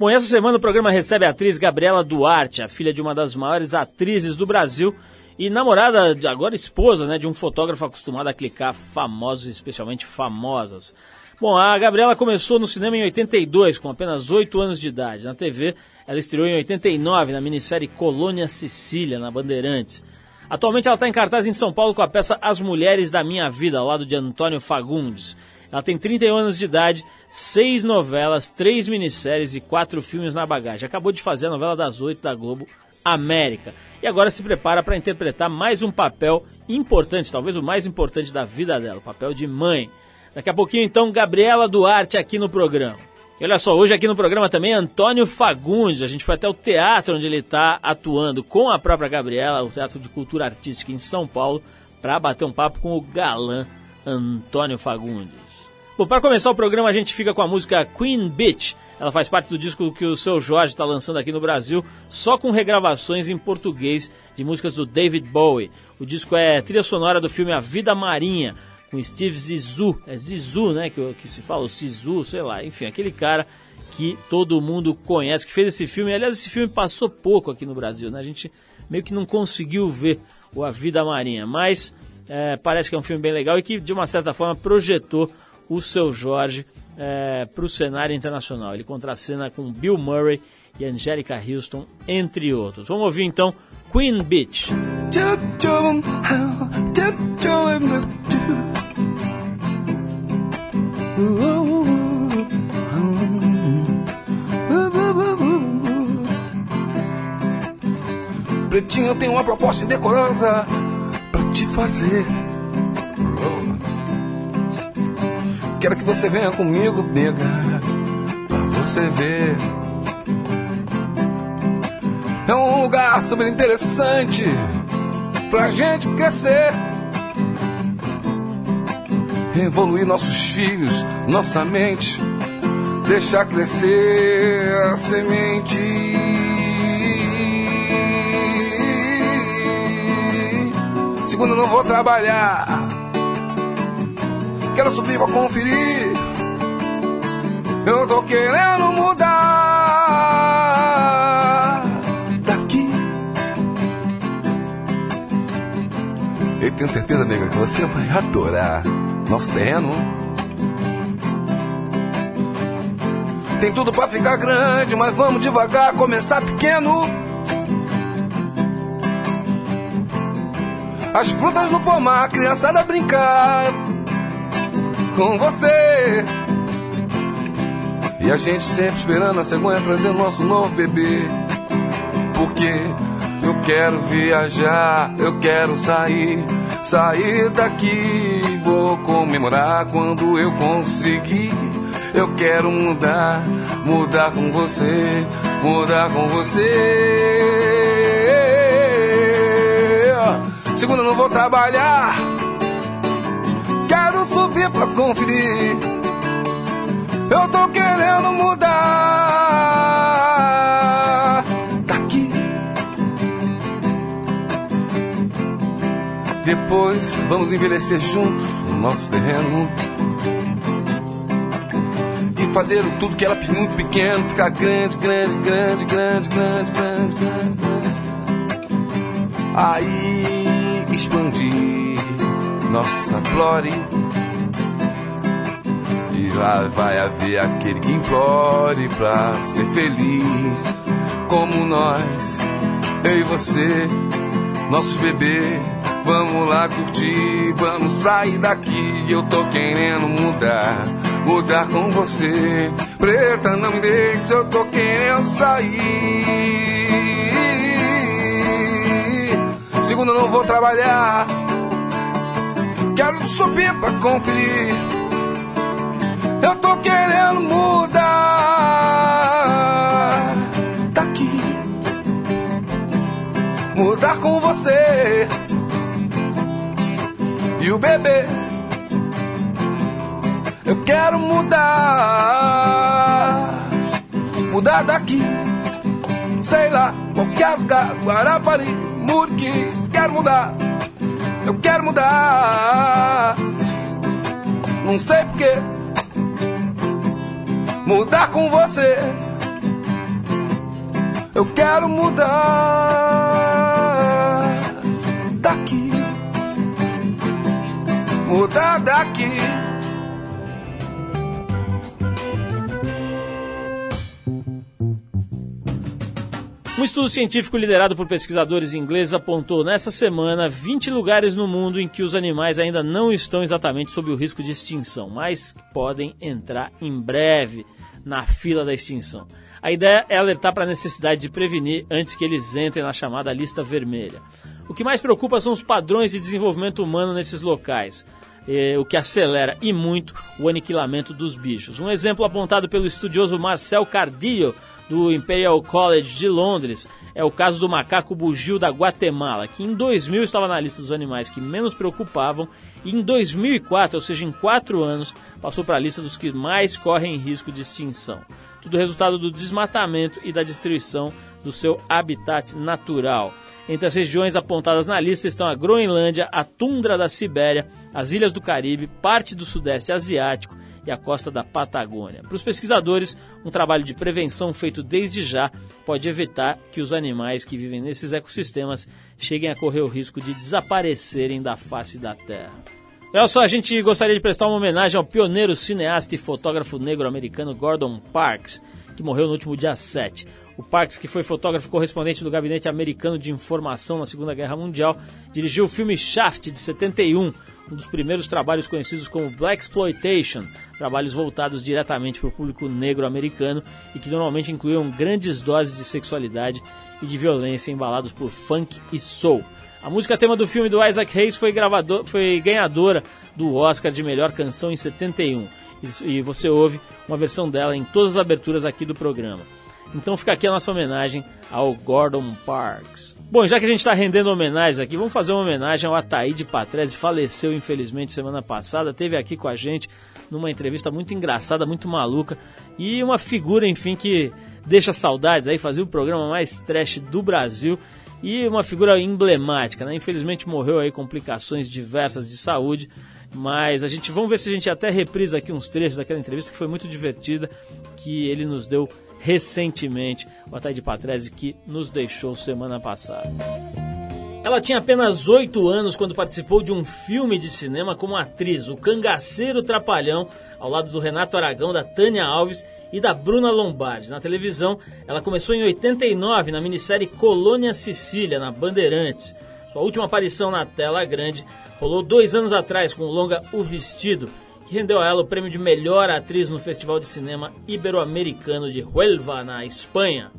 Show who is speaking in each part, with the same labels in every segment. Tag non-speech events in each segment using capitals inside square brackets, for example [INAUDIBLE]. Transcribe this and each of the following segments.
Speaker 1: Bom, essa semana o programa recebe a atriz Gabriela Duarte, a filha de uma das maiores atrizes do Brasil e namorada, agora esposa, né, de um fotógrafo acostumado a clicar famosos, especialmente famosas. Bom, a Gabriela começou no cinema em 82, com apenas 8 anos de idade. Na TV, ela estreou em 89 na minissérie Colônia Sicília, na Bandeirantes. Atualmente ela está em cartaz em São Paulo com a peça As Mulheres da Minha Vida, ao lado de Antônio Fagundes. Ela tem 31 anos de idade, seis novelas, três minisséries e quatro filmes na bagagem. Acabou de fazer a novela das oito da Globo América. E agora se prepara para interpretar mais um papel importante, talvez o mais importante da vida dela, o papel de mãe. Daqui a pouquinho, então, Gabriela Duarte aqui no programa. E olha só, hoje aqui no programa também Antônio Fagundes. A gente foi até o teatro onde ele está atuando com a própria Gabriela, o Teatro de Cultura Artística em São Paulo, para bater um papo com o galã Antônio Fagundes. Bom, para começar o programa a gente fica com a música Queen Bitch. Ela faz parte do disco que o seu Jorge está lançando aqui no Brasil, só com regravações em português de músicas do David Bowie. O disco é trilha sonora do filme A Vida Marinha, com Steve Zissou. É Zissou, né, que, que se fala, o Sisu, sei lá. Enfim, aquele cara que todo mundo conhece, que fez esse filme. Aliás, esse filme passou pouco aqui no Brasil, né? A gente meio que não conseguiu ver o A Vida Marinha, mas é, parece que é um filme bem legal e que, de uma certa forma, projetou o seu Jorge é, para o cenário internacional. Ele contracena com Bill Murray e Angelica Houston, entre outros. Vamos ouvir então Queen Beach.
Speaker 2: Pretinho, eu tenho uma proposta indecorosa pra te fazer. Quero que você venha comigo, nega, pra você ver. É um lugar super interessante pra gente crescer. Evoluir nossos filhos, nossa mente, deixar crescer a semente. Segunda, não vou trabalhar quero subir pra conferir. Eu tô querendo mudar daqui. Eu tenho certeza, nega, que você vai adorar nosso terreno. Tem tudo pra ficar grande, mas vamos devagar, começar pequeno. As frutas no pomar, a criançada brincar com você. E a gente sempre esperando a cegonha trazer o nosso novo bebê. Porque eu quero viajar, eu quero sair, sair daqui. Vou comemorar quando eu conseguir. Eu quero mudar, mudar com você, mudar com você. Segunda, não vou trabalhar quero subir pra conferir. Eu tô querendo mudar daqui. Depois vamos envelhecer juntos no nosso terreno. E fazer tudo que era muito pequeno ficar grande, grande, grande, grande, grande, grande, grande. grande. Aí expandir nossa glória. Vai, vai haver aquele que implore pra ser feliz, como nós, eu e você, nossos bebês. Vamos lá curtir, vamos sair daqui. Eu tô querendo mudar, mudar com você. Preta, não me deixe, eu tô querendo sair. Segunda, não vou trabalhar quero subir pra conferir. Eu tô querendo mudar daqui, mudar com você e o bebê. Eu quero mudar, mudar daqui, sei lá, qualquer lugar, Guarapari, Muriqui, quero mudar. Eu quero mudar. Não sei porquê. Mudar com você. Eu quero mudar daqui, mudar daqui.
Speaker 1: Um estudo científico liderado por pesquisadores ingleses apontou nessa semana 20 lugares no mundo em que os animais ainda não estão exatamente sob o risco de extinção, mas podem entrar em breve na fila da extinção. A ideia é alertar para a necessidade de prevenir antes que eles entrem na chamada lista vermelha. O que mais preocupa são os padrões de desenvolvimento humano nesses locais. Eh, o que acelera e muito o aniquilamento dos bichos. Um exemplo apontado pelo estudioso Marcel Cardillo do Imperial College de Londres é o caso do macaco bugio da Guatemala, que em 2000 estava na lista dos animais que menos preocupavam e em 2004, ou seja, em quatro anos, passou para a lista dos que mais correm risco de extinção. Tudo resultado do desmatamento e da destruição do seu habitat natural. Entre as regiões apontadas na lista estão a Groenlândia, a tundra da Sibéria, as ilhas do Caribe, parte do Sudeste Asiático e a costa da Patagônia. Para os pesquisadores, um trabalho de prevenção feito desde já pode evitar que os animais que vivem nesses ecossistemas cheguem a correr o risco de desaparecerem da face da Terra. Olha só, a gente gostaria de prestar uma homenagem ao pioneiro cineasta e fotógrafo negro-americano Gordon Parks, que morreu no último dia 7. O Parks, que foi fotógrafo correspondente do Gabinete Americano de Informação na Segunda Guerra Mundial, dirigiu o filme Shaft, de 71, um dos primeiros trabalhos conhecidos como Black Exploitation, trabalhos voltados diretamente para o público negro americano e que normalmente incluíam grandes doses de sexualidade e de violência embalados por funk e soul. A música tema do filme do Isaac Hayes foi, gravador, foi ganhadora do Oscar de melhor canção em 71 e você ouve uma versão dela em todas as aberturas aqui do programa. Então fica aqui a nossa homenagem ao Gordon Parks. Bom, já que a gente está rendendo homenagens aqui, vamos fazer uma homenagem ao Ataíde Patrese, faleceu infelizmente semana passada, teve aqui com a gente numa entrevista muito engraçada, muito maluca e uma figura, enfim, que deixa saudades aí, fazia o programa mais trash do Brasil e uma figura emblemática, né? Infelizmente morreu aí complicações diversas de saúde, mas a gente vamos ver se a gente até reprisa aqui uns trechos daquela entrevista que foi muito divertida, que ele nos deu recentemente, o Ataíde Patrese, que nos deixou semana passada. Ela tinha apenas 8 anos quando participou de um filme de cinema como atriz, O Cangaceiro Trapalhão, ao lado do Renato Aragão, da Tânia Alves e da Bruna Lombardi. Na televisão, ela começou em 89 na minissérie Colônia Sicília, na Bandeirantes. Sua última aparição na tela grande rolou dois anos atrás com o longa O Vestido, que rendeu a ela o prêmio de melhor atriz no Festival de Cinema Ibero-Americano de Huelva, na Espanha.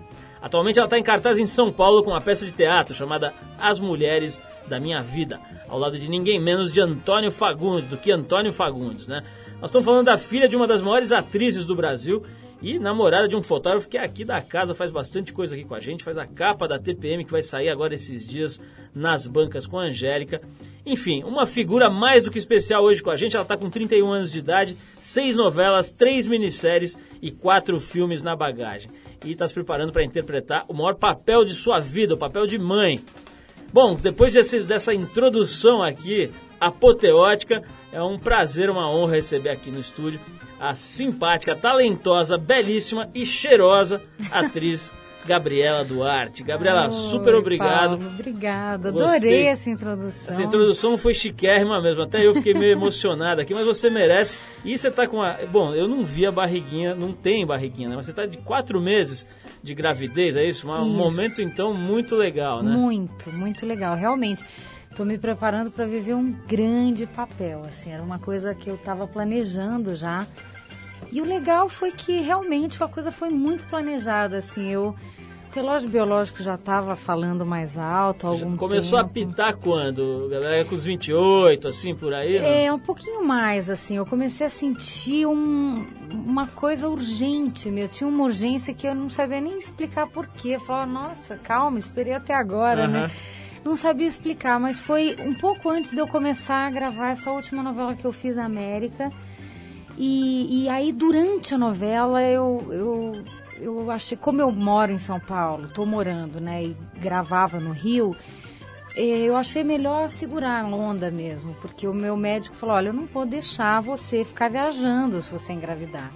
Speaker 1: Atualmente ela está em cartaz em São Paulo com uma peça de teatro chamada As Mulheres da Minha Vida, ao lado de ninguém menos de Antônio Fagundes, do que Antônio Fagundes, né? Nós estamos falando da filha de uma das maiores atrizes do Brasil e namorada de um fotógrafo que é aqui da casa, faz bastante coisa aqui com a gente, faz a capa da TPM que vai sair agora esses dias nas bancas com a Angélica. Enfim, uma figura mais do que especial hoje com a gente. Ela está com 31 anos de idade, seis novelas, três minisséries e quatro filmes na bagagem. E está se preparando para interpretar o maior papel de sua vida, o papel de mãe. Bom, depois desse, dessa introdução aqui, apoteótica, é um prazer, uma honra receber aqui no estúdio a simpática, talentosa, belíssima e cheirosa atriz Gabriela Duarte. Gabriela, Oi, super obrigado.
Speaker 3: Paulo, obrigada, adorei essa introdução.
Speaker 1: Essa introdução foi chiquérrima mesmo, até eu fiquei meio [LAUGHS] emocionado aqui, mas você merece. E você tá com a. Bom, eu não vi a barriguinha, não tem barriguinha, né? Mas você tá de quatro meses de gravidez, é isso? Um isso. momento então muito legal, né?
Speaker 3: Muito, muito legal, realmente. Estou me preparando para viver um grande papel, assim, era uma coisa que eu estava planejando já e o legal foi que realmente a coisa foi muito planejada, assim, eu... O relógio biológico já estava falando mais alto há algum
Speaker 1: Começou
Speaker 3: tempo.
Speaker 1: a pitar quando? Galera com os 28, assim, por aí?
Speaker 3: Né? É, um pouquinho mais, assim. Eu comecei a sentir um, uma coisa urgente, meu. Tinha uma urgência que eu não sabia nem explicar porquê. Eu falava, nossa, calma, esperei até agora, uhum. né? Não sabia explicar, mas foi um pouco antes de eu começar a gravar essa última novela que eu fiz na América. E, e aí, durante a novela, eu, eu, eu achei, como eu moro em São Paulo, estou morando, né, e gravava no Rio, eh, eu achei melhor segurar a onda mesmo, porque o meu médico falou: olha, eu não vou deixar você ficar viajando se você engravidar.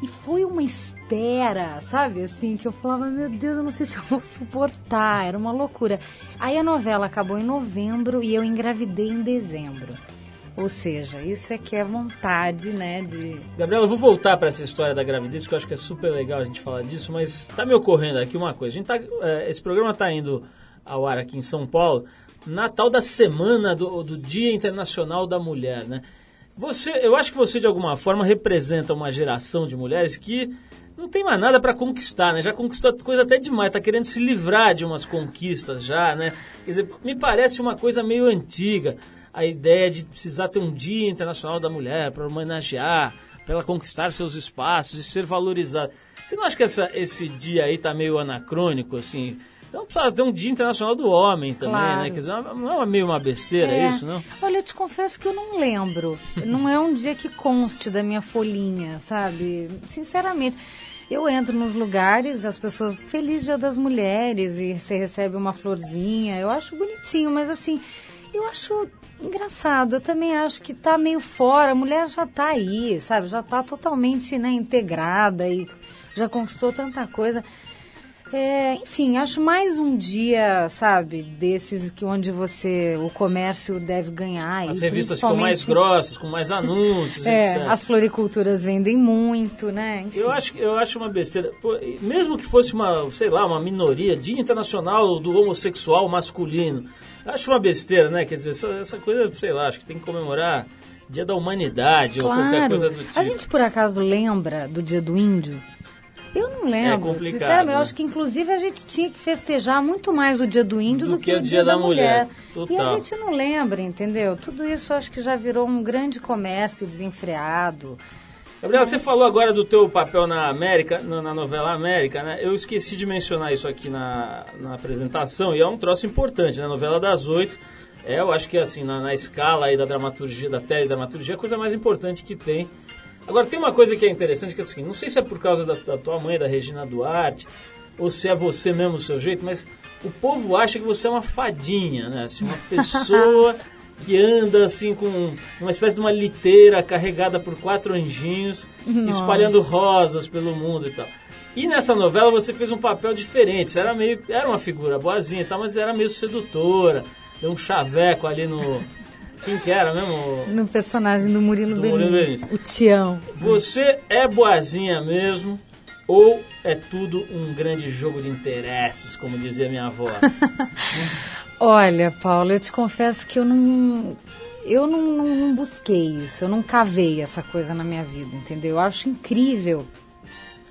Speaker 3: E foi uma espera, sabe? Assim, que eu falava, meu Deus, eu não sei se eu vou suportar. Era uma loucura. Aí a novela acabou em novembro e eu engravidei em dezembro. Ou seja, isso é que é vontade, né, de...
Speaker 1: Gabriela, eu vou voltar para essa história da gravidez, porque eu acho que é super legal a gente falar disso, mas tá me ocorrendo aqui uma coisa. A gente tá, é, esse programa está indo ao ar aqui em São Paulo, Natal da semana do, do Dia Internacional da Mulher, né? Você, eu acho que você de alguma forma representa uma geração de mulheres que não tem mais nada para conquistar, né? Já conquistou coisa até demais, tá querendo se livrar de umas conquistas já, né? Quer dizer, me parece uma coisa meio antiga a ideia de precisar ter um Dia Internacional da Mulher para homenagear, para ela conquistar seus espaços e ser valorizada. Você não acha que essa, esse dia aí tá meio anacrônico, assim? Então precisa ter um Dia Internacional do Homem também,
Speaker 3: Claro.
Speaker 1: né? Quer dizer, não é meio uma besteira
Speaker 3: É.
Speaker 1: isso, não?
Speaker 3: Olha, eu te confesso que eu não lembro. [LAUGHS] não é um dia que conste da minha folhinha, sabe? Sinceramente. Eu entro nos lugares, as pessoas, feliz dia das mulheres, e você recebe uma florzinha. Eu acho bonitinho, mas assim, eu acho engraçado. Eu também acho que tá meio fora. A mulher já tá aí, sabe? Já tá totalmente né, integrada e já conquistou tanta coisa. É, enfim, acho mais um dia, sabe, desses que onde você, o comércio deve ganhar.
Speaker 1: As revistas ficam mais grossas, com mais anúncios, [LAUGHS]
Speaker 3: É,
Speaker 1: etc.
Speaker 3: as floriculturas vendem muito, né? Enfim.
Speaker 1: Eu acho, eu acho uma besteira. Pô, mesmo que fosse uma, sei lá, uma minoria, Dia Internacional do Homossexual Masculino. Eu Acho uma besteira, né? Quer dizer, essa, essa coisa, sei lá, acho que tem que comemorar Dia da Humanidade ou qualquer
Speaker 3: Claro.
Speaker 1: coisa do tipo.
Speaker 3: A gente por acaso lembra do dia do índio? Eu não lembro.
Speaker 1: É complicado,
Speaker 3: Sinceramente, eu
Speaker 1: né?
Speaker 3: acho que inclusive a gente tinha que festejar muito mais o dia do índio do,
Speaker 1: Do que o dia da mulher. Total.
Speaker 3: E a gente não lembra, entendeu? Tudo isso eu acho que já virou um grande comércio desenfreado.
Speaker 1: Gabriela, você falou agora do teu papel na América, na novela América, né? Eu esqueci de mencionar isso aqui na, na apresentação e é um troço importante, né? Novela das oito. É, eu acho que assim, na, na escala aí da dramaturgia, da teledramaturgia, é a coisa mais importante que tem. Agora, tem uma coisa que é interessante, que é o seguinte, não sei se é por causa da, da tua mãe, da Regina Duarte, ou se é você mesmo, o seu jeito, mas o povo acha que você é uma fadinha, né? Assim, uma [LAUGHS] pessoa que anda assim com uma espécie de uma liteira carregada por quatro anjinhos, espalhando rosas pelo mundo e tal. E nessa novela você fez um papel diferente, você era meio, era uma figura boazinha e tal, mas era meio sedutora, deu um chaveco ali no quem que era mesmo?
Speaker 3: No personagem do Murilo
Speaker 1: Do
Speaker 3: Benício,
Speaker 1: Murilo Benício.
Speaker 3: o Tião.
Speaker 1: Você é boazinha mesmo ou é tudo um grande jogo de interesses, como dizia minha avó? [LAUGHS]
Speaker 3: Olha, Paulo, eu te confesso que eu não. Eu não, não, não busquei isso, eu não cavei essa coisa na minha vida, entendeu? Eu acho incrível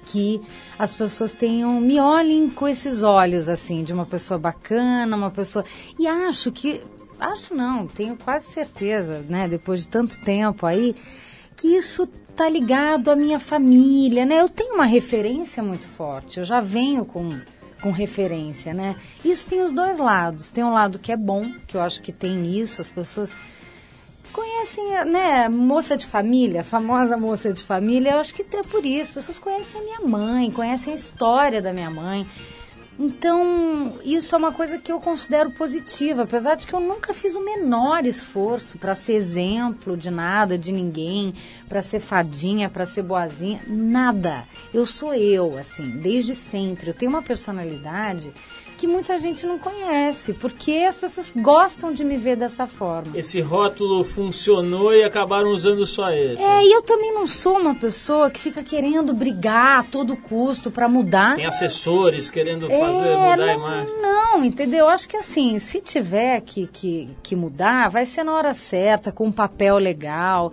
Speaker 3: que as pessoas tenham me olhem com esses olhos assim de uma pessoa bacana, uma pessoa e acho que acho não, tenho quase certeza, né, depois de tanto tempo aí, que isso tá ligado à minha família, né? Eu tenho uma referência muito forte. Eu já venho com com referência, né? Isso tem os dois lados. Tem um lado que é bom, que eu acho que tem isso, as pessoas conhecem, né, moça de família, famosa moça de família, eu acho que é por isso. As pessoas conhecem a minha mãe, conhecem a história da minha mãe. Então, isso é uma coisa que eu considero positiva, apesar de que eu nunca fiz o menor esforço para ser exemplo de nada, de ninguém, para ser fadinha, para ser boazinha, nada. Eu sou eu, assim, desde sempre. Eu tenho uma personalidade que muita gente não conhece, porque as pessoas gostam de me ver dessa forma.
Speaker 1: Esse rótulo funcionou e acabaram usando só esse.
Speaker 3: É, e eu também não sou uma pessoa que fica querendo brigar a todo custo para mudar.
Speaker 1: Tem assessores querendo fazer
Speaker 3: É,
Speaker 1: mudar a
Speaker 3: não,
Speaker 1: imagem.
Speaker 3: Não, entendeu? Eu acho que assim, se tiver que, que, que mudar, vai ser na hora certa, com um papel legal,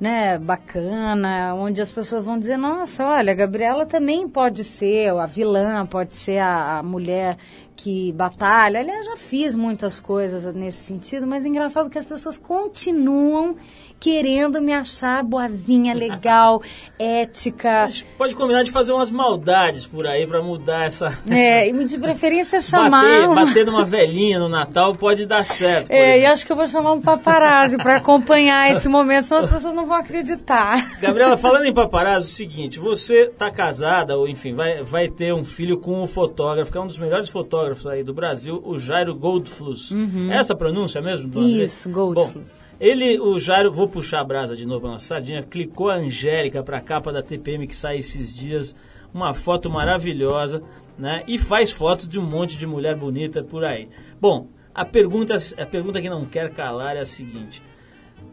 Speaker 3: né, bacana, onde as pessoas vão dizer, nossa, olha, a Gabriela também pode ser a vilã, pode ser a, a mulher que batalha. Aliás, já fiz muitas coisas nesse sentido, mas é engraçado que as pessoas continuam querendo me achar boazinha, legal, [LAUGHS] ética.
Speaker 1: Pode combinar de fazer umas maldades por aí pra mudar essa.
Speaker 3: É, e de preferência chamar.
Speaker 1: Bater,
Speaker 3: uma-
Speaker 1: bater numa velhinha no Natal pode dar certo.
Speaker 3: É, e acho que eu vou chamar um paparazzi para acompanhar [LAUGHS] esse momento, senão as pessoas não vão acreditar.
Speaker 1: Gabriela, [LAUGHS] falando em paparazzo, é o seguinte, você tá casada, ou enfim, vai, vai ter um filho com um fotógrafo, que é um dos melhores fotógrafos aí do Brasil, o Jairo Goldfluss. É essa pronúncia mesmo?
Speaker 3: Uhum. Isso, Goldfluss.
Speaker 1: Bom, Ele, o Jairo, vou puxar a brasa de novo na sardinha, clicou a Angélica para a capa da TPM que sai esses dias, uma foto maravilhosa, né? E faz fotos de um monte de mulher bonita por aí. Bom, a pergunta, a pergunta que não quer calar é a seguinte: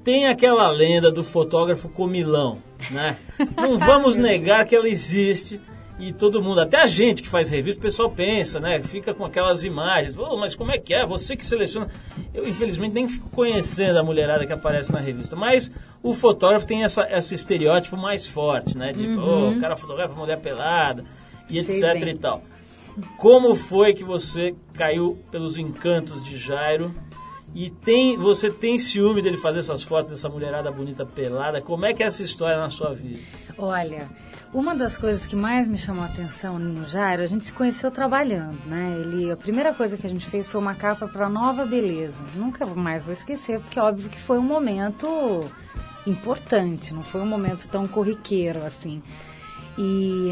Speaker 1: tem aquela lenda do fotógrafo comilão, né? [LAUGHS] Não vamos negar que ela existe e todo mundo, até a gente que faz revista, o pessoal pensa, né? Fica com aquelas imagens. Oh, mas como é que é? Você que seleciona. Eu, infelizmente, nem fico conhecendo a mulherada que aparece na revista. Mas o fotógrafo tem essa, esse estereótipo mais forte, né? Tipo, uhum. oh, o cara fotografa mulher pelada e Sei etc bem. e tal. Como foi que você caiu pelos encantos de Jairo? E tem, você tem ciúme dele fazer essas fotos dessa mulherada bonita pelada? Como é que é essa história na sua vida?
Speaker 3: Olha, uma das coisas que mais me chamou a atenção no Jairo, a gente se conheceu trabalhando, né? Ele, a primeira coisa que a gente fez foi uma capa para Nova Beleza. Nunca mais vou esquecer, porque óbvio que foi um momento importante, não foi um momento tão corriqueiro assim. E,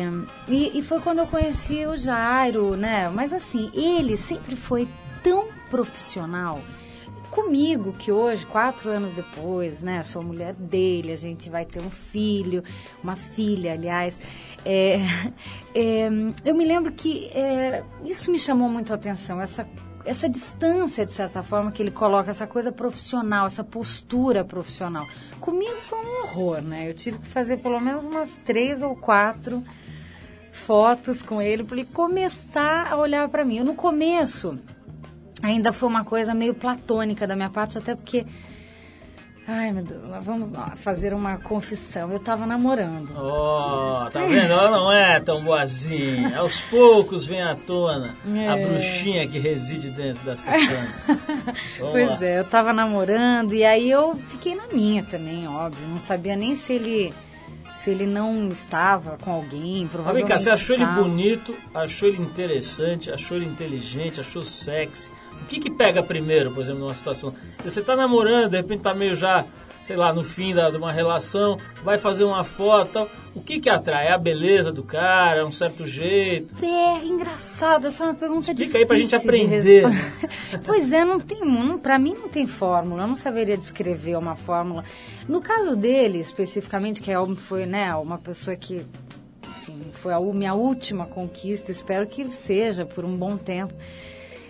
Speaker 3: e, e foi quando eu conheci o Jairo, né? Mas assim, ele sempre foi tão profissional comigo, que hoje, quatro anos depois, né, sou mulher dele, a gente vai ter um filho, uma filha, aliás. É, [LAUGHS] é, eu me lembro que é, isso me chamou muito a atenção, essa, essa distância, de certa forma, que ele coloca, essa coisa profissional, essa postura profissional. Comigo foi um horror, né? Eu tive que fazer pelo menos umas três ou quatro fotos com ele para ele começar a olhar para mim. No começo ainda foi uma coisa meio platônica da minha parte, até porque. Ai, meu Deus, lá vamos nós fazer uma confissão. Eu tava namorando.
Speaker 1: Oh, tá vendo? Ela não é tão boazinha. Aos poucos vem à tona é. a bruxinha que reside dentro das castanhas. [LAUGHS]
Speaker 3: pois lá. é, eu tava namorando e aí eu fiquei na minha também, óbvio. Não sabia nem se ele se ele não estava com alguém, provavelmente.
Speaker 1: Vem cá, você achou estava. ele bonito, achou ele interessante, achou ele inteligente, achou sexy o que que pega primeiro, por exemplo, numa situação? Você está namorando, de repente está meio já, sei lá, no fim da, de uma relação, vai fazer uma foto tal. O que que atrai? É a beleza do cara, é um certo jeito?
Speaker 3: É, engraçado, essa é uma pergunta
Speaker 1: Explica
Speaker 3: difícil
Speaker 1: aí pra gente aprender. [LAUGHS]
Speaker 3: pois é, não tem, não, pra mim não tem fórmula, eu não saberia descrever uma fórmula. No caso dele, especificamente, que é, foi, né, uma pessoa que, enfim, foi a minha última conquista, espero que seja por um bom tempo.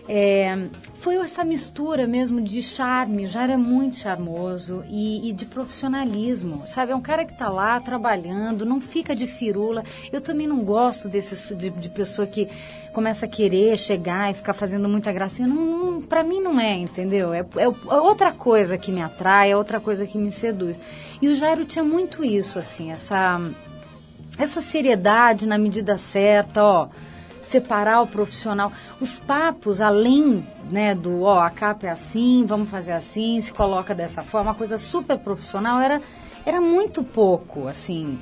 Speaker 3: É, foi essa mistura mesmo de charme, o Jair é muito charmoso e, e, de profissionalismo, sabe? É um cara que tá lá trabalhando, não fica de firula. Eu também não gosto desse, de, de pessoa que começa a querer chegar e ficar fazendo muita gracinha. Não, não, pra mim não é, entendeu? É, é, é, outra coisa que me atrai, é outra coisa que me seduz. E o Jairo tinha muito isso, assim, essa, essa seriedade na medida certa, ó separar o profissional. Os papos, além né, do, ó, a capa é assim, vamos fazer assim, se coloca dessa forma, uma coisa super profissional, era, era muito pouco, assim.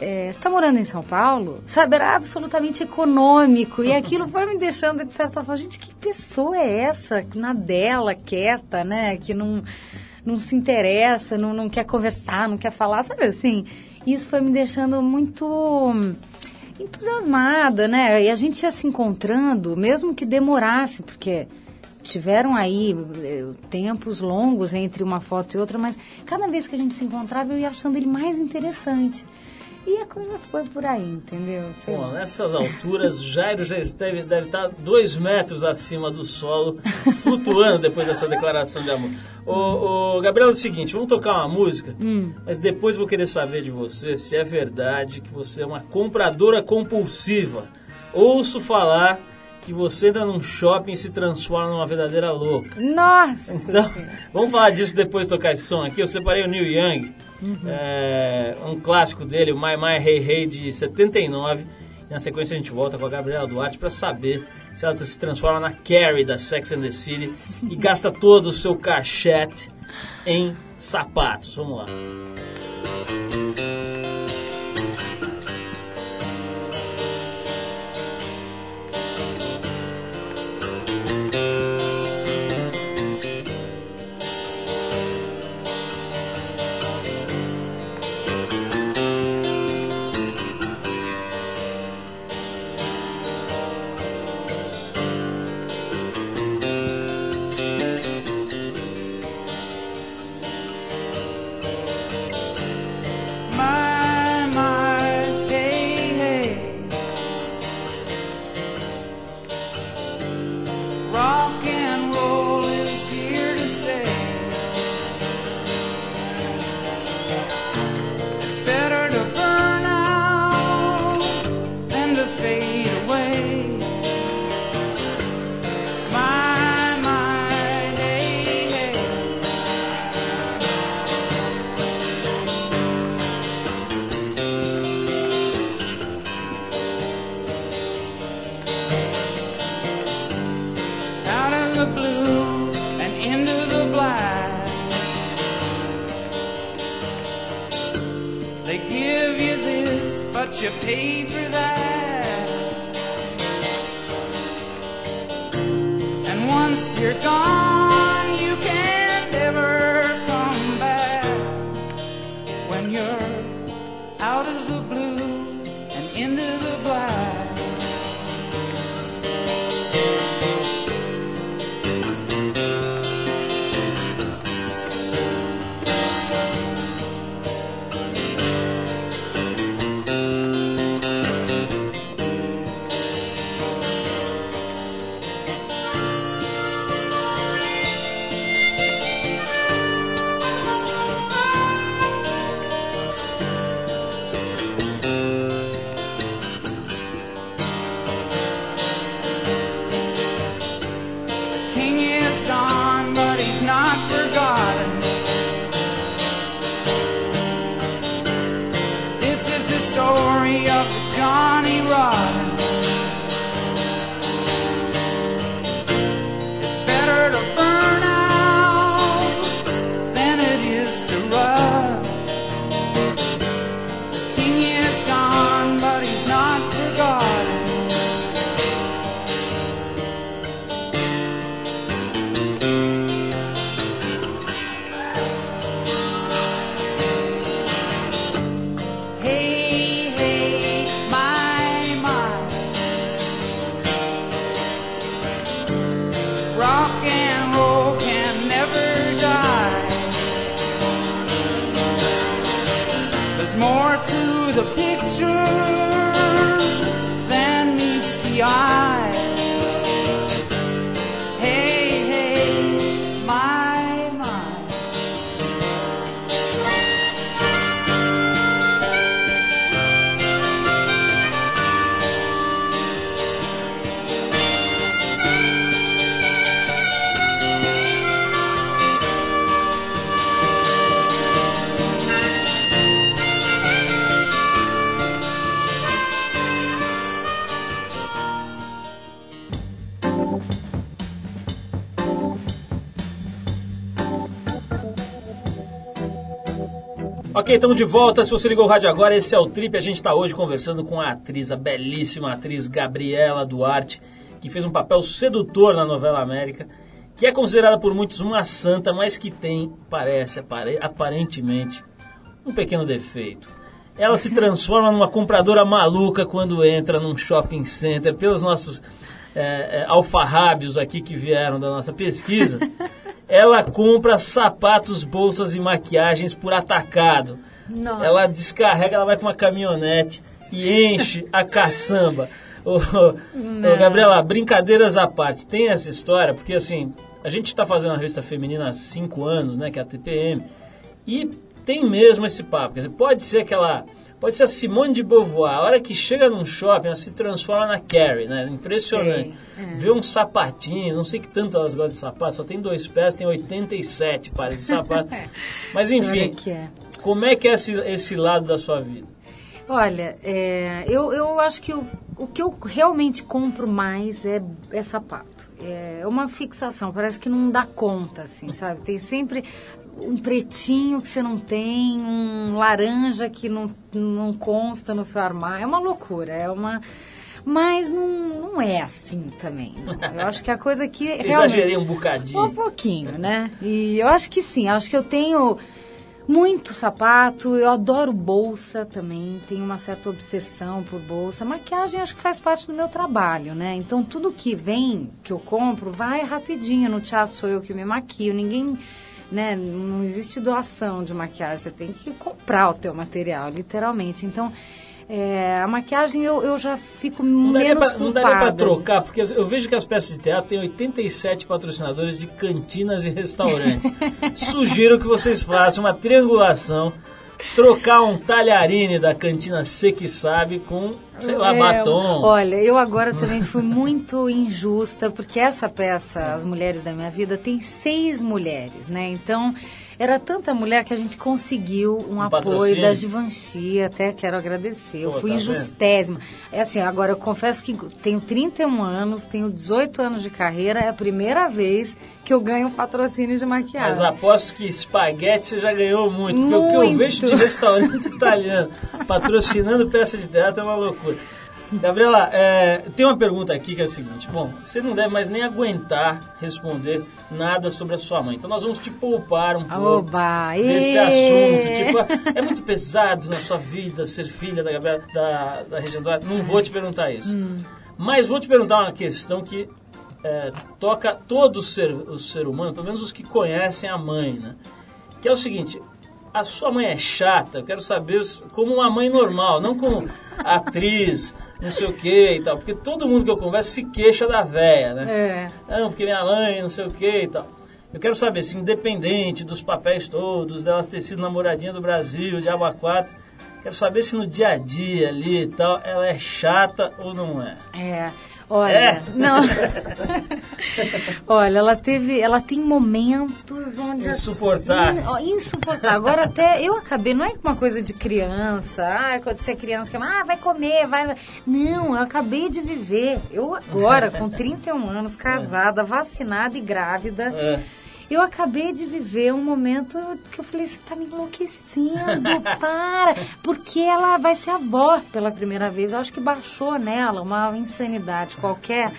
Speaker 3: É, está morando em São Paulo, sabe, era absolutamente econômico. E aquilo foi me deixando, de certa forma, gente, que pessoa é essa? Na dela, quieta, né? Que não, não se interessa, não, não quer conversar, não quer falar, sabe assim? Isso foi me deixando muito entusiasmada, né? E a gente ia se encontrando, mesmo que demorasse, porque tiveram aí eh, tempos longos entre uma foto e outra, mas cada vez que a gente se encontrava eu ia achando ele mais interessante. E a coisa foi por aí, entendeu?
Speaker 1: Sei Bom, lá. nessas alturas, Jairo já deve, deve estar dois metros acima do solo, flutuando depois dessa declaração de amor. Ô, ô, Gabriel, é o seguinte, vamos tocar uma música, hum. mas depois vou querer saber de você se é verdade que você é uma compradora compulsiva. Ouço falar que você entra num shopping e se transforma numa verdadeira louca.
Speaker 3: Nossa!
Speaker 1: Então, [LAUGHS] vamos falar disso depois de tocar esse som aqui. Eu separei o Neil Young, uhum. é, um clássico dele, o My My Hey Hey de 79. E na sequência a gente volta com a Gabriela Duarte para saber se ela se transforma na Carrie da Sex and the City e [LAUGHS] gasta todo o seu cachete em sapatos. Vamos lá.
Speaker 4: the story of the Johnny
Speaker 1: Robbins. Estamos de volta. Se você ligou o rádio agora, esse é o Trip. A gente está hoje conversando com a atriz, a belíssima atriz Gabriela Duarte, que fez um papel sedutor na novela América, que é considerada por muitos uma santa, mas que tem, parece, apare- aparentemente, um pequeno defeito. Ela se transforma numa compradora maluca quando entra num shopping center. Pelos nossos é, é, alfarrábios aqui que vieram da nossa pesquisa, [LAUGHS] ela compra sapatos, bolsas e maquiagens por atacado.
Speaker 3: Nossa.
Speaker 1: Ela descarrega, ela vai com uma caminhonete e enche a caçamba. Ô, ô, Gabriela, brincadeiras à parte, tem essa história, porque assim, a gente está fazendo a revista feminina há cinco anos, né, que é a TPM, e tem mesmo esse papo. Quer dizer, pode ser que ela. Pode ser a Simone de Beauvoir, a hora que chega num shopping, ela se transforma na Carrie, né? Impressionante.
Speaker 3: Sei, é.
Speaker 1: Vê um sapatinho, não sei que tanto elas gostam de sapato, só tem dois pés, tem 87 pares de sapato. [LAUGHS] Mas enfim,
Speaker 3: é.
Speaker 1: como é que é esse, esse lado da sua vida?
Speaker 3: Olha, é, eu, eu acho que o, o que eu realmente compro mais é, é sapato. É uma fixação, parece que não dá conta, assim, sabe? Tem sempre um pretinho que você não tem, um laranja que não, não consta no seu armário. É uma loucura, é uma... Mas não, não é assim também. Eu acho que a coisa que. [LAUGHS]
Speaker 1: Exagerei um bocadinho.
Speaker 3: Um pouquinho, né? E eu acho que sim, acho que eu tenho muito sapato, eu adoro bolsa também, tenho uma certa obsessão por bolsa. Maquiagem acho que faz parte do meu trabalho, né? Então tudo que vem, que eu compro, vai rapidinho. No teatro sou eu que me maquio, ninguém, né? Não existe doação de maquiagem, você tem que comprar o teu material, literalmente. Então, é, a maquiagem eu, eu já fico
Speaker 1: Não
Speaker 3: menos
Speaker 1: pra, não daria
Speaker 3: culpada.
Speaker 1: trocar, porque eu vejo que as peças de teatro têm 87 patrocinadores de cantinas e restaurantes. [LAUGHS] Sugiro que vocês façam uma triangulação, trocar um talharine da cantina C que sabe com sei lá,
Speaker 3: É,
Speaker 1: batom.
Speaker 3: Olha, eu agora também fui muito injusta, porque essa peça, As Mulheres da Minha Vida, tem seis mulheres, né? Então, era tanta mulher que a gente conseguiu um,
Speaker 1: Um
Speaker 3: apoio
Speaker 1: patrocínio.
Speaker 3: da Givenchy, até quero agradecer. Eu
Speaker 1: Pô,
Speaker 3: fui
Speaker 1: tá vendo?
Speaker 3: injustésima. É assim, agora eu confesso que tenho 31 anos, tenho 18 anos de carreira, é a primeira vez que eu ganho um patrocínio de maquiagem.
Speaker 1: Mas aposto que espaguete você já ganhou muito. Porque o que eu
Speaker 3: Muito.
Speaker 1: vejo de restaurante [LAUGHS] italiano patrocinando peça de teatro é uma loucura. Gabriela, é, tem uma pergunta aqui que é a seguinte. Bom, você não deve mais nem aguentar responder nada sobre a sua mãe. Então nós vamos te poupar um pouco
Speaker 3: Oba!
Speaker 1: desse assunto. Tipo, é muito pesado na sua vida ser filha da Gabriela da, da região do? Não vou te perguntar isso. Mas vou te perguntar uma questão que é, toca todo o ser, o ser humano, pelo menos os que conhecem a mãe, né? Que é o seguinte, a sua mãe é chata, eu quero saber como uma mãe normal, não como atriz, não sei o que e tal. Porque todo mundo que eu converso se queixa da véia, né?
Speaker 3: É.
Speaker 1: Não, porque minha mãe, não sei o que e tal. Eu quero saber se, independente dos papéis todos, delas ter sido namoradinha do Brasil, de Água 4, quero saber se no dia a dia ali e tal, ela é chata ou não é.
Speaker 3: É. Olha,
Speaker 1: É?
Speaker 3: não. [LAUGHS] Olha, ela teve, ela tem momentos onde
Speaker 1: Insuportáveis.
Speaker 3: assim, ó, insuportável. Agora até eu acabei, não é uma coisa de criança. Ah, quando você é criança que ah, vai comer, vai. Não, eu acabei de viver. Eu agora com 31 anos, casada, vacinada e grávida,
Speaker 1: É.
Speaker 3: eu acabei de viver um momento que eu falei, você tá me enlouquecendo, [LAUGHS] para. Porque ela vai ser avó pela primeira vez. Eu acho que baixou nela uma insanidade qualquer.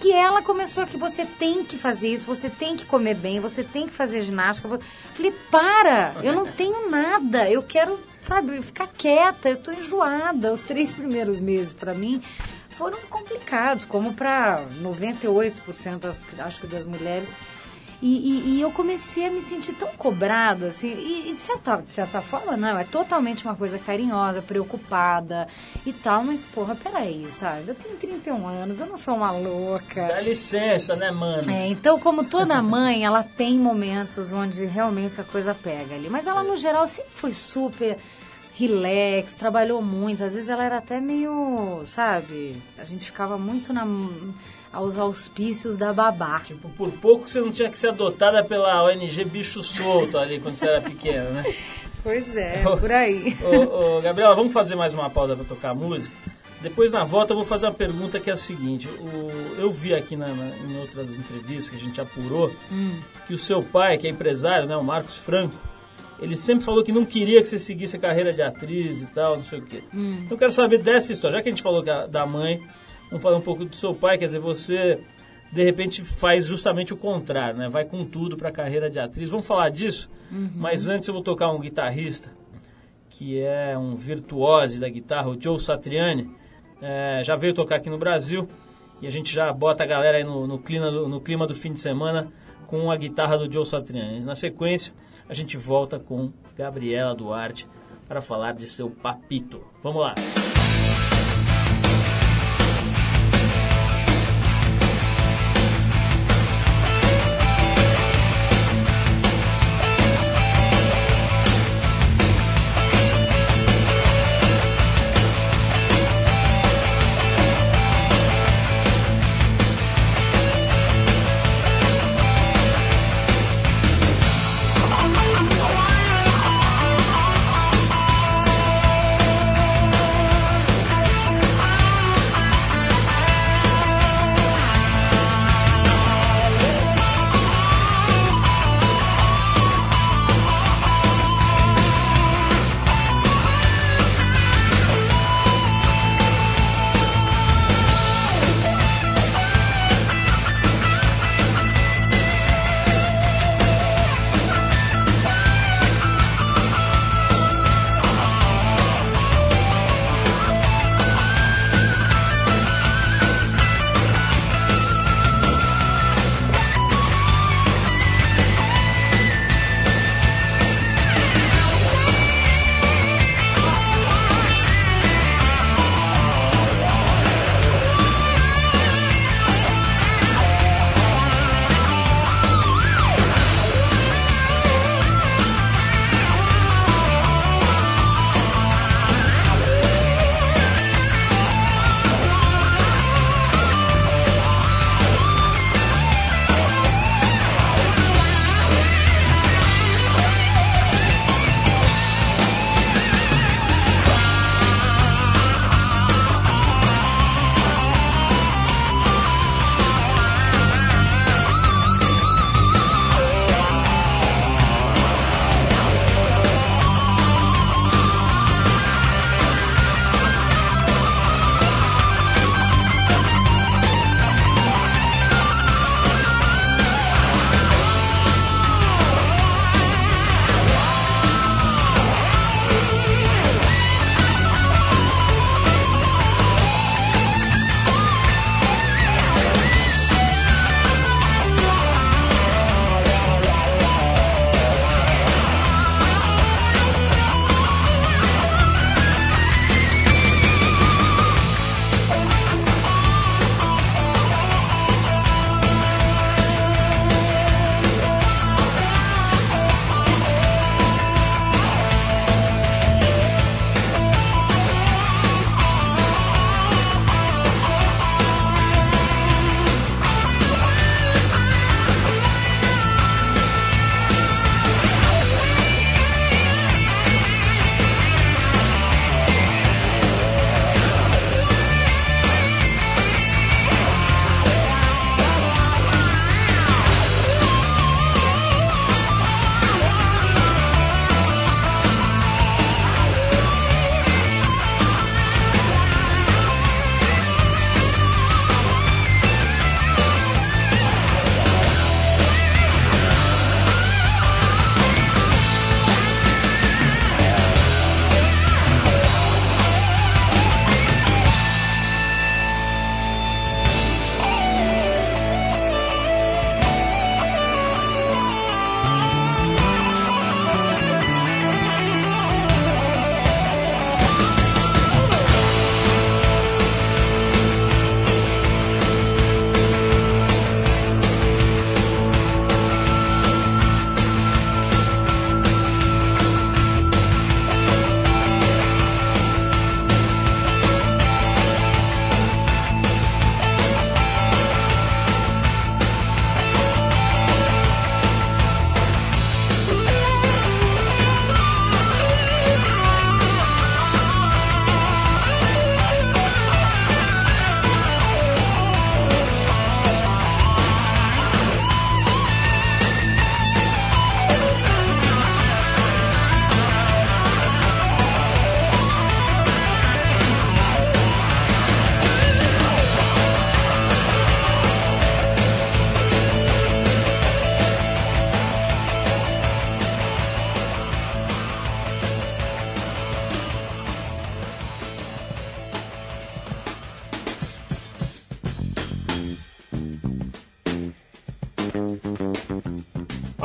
Speaker 3: Que ela começou que você tem que fazer isso, você tem que comer bem, você tem que fazer ginástica. Eu falei, para, eu não tenho nada, eu quero, sabe, ficar quieta, eu tô enjoada. Os três primeiros meses, para mim, foram complicados, como para 98% acho que- das mulheres. E, e- e eu comecei a me sentir tão cobrada, assim, e, e de, certa, de certa forma, não, é totalmente uma coisa carinhosa, preocupada e tal, mas, porra, peraí, sabe? Eu tenho 31 anos, eu não sou uma louca.
Speaker 1: Dá licença, né, mano?
Speaker 3: É, então, como toda mãe, ela tem momentos onde realmente a coisa pega ali. Mas ela, no geral, sempre foi super relax, trabalhou muito. Às vezes ela era até meio, sabe? A gente ficava muito na, aos auspícios da babá.
Speaker 1: Tipo, por pouco você não tinha que ser adotada pela ONG Bicho Solto ali quando você era pequena, né? [LAUGHS]
Speaker 3: Pois é, por aí.
Speaker 1: Ô, ô, Gabriela, vamos fazer mais uma pausa para tocar música? Depois, na volta, eu vou fazer uma pergunta que é a seguinte. O- eu vi aqui na- na- em outras entrevistas que a gente apurou que o seu pai, que é empresário, né, o Marcos Franco, ele sempre falou que não queria que você seguisse a carreira de atriz e tal, não sei o quê. Então, eu quero saber dessa história. Já que a gente falou da mãe, vamos falar um pouco do seu pai. Quer dizer, você, de repente, faz justamente o contrário, né? Vai com tudo para a carreira de atriz. Vamos falar disso? Mas antes eu vou tocar um guitarrista que é um virtuose da guitarra, o Joe Satriani. É, já veio tocar aqui no Brasil e a gente já bota a galera aí no, no clima, do- no clima do fim de semana com a guitarra do Joe Satriani. Na sequência, a gente volta com Gabriela Duarte para falar de seu papito. Vamos lá!
Speaker 5: Thank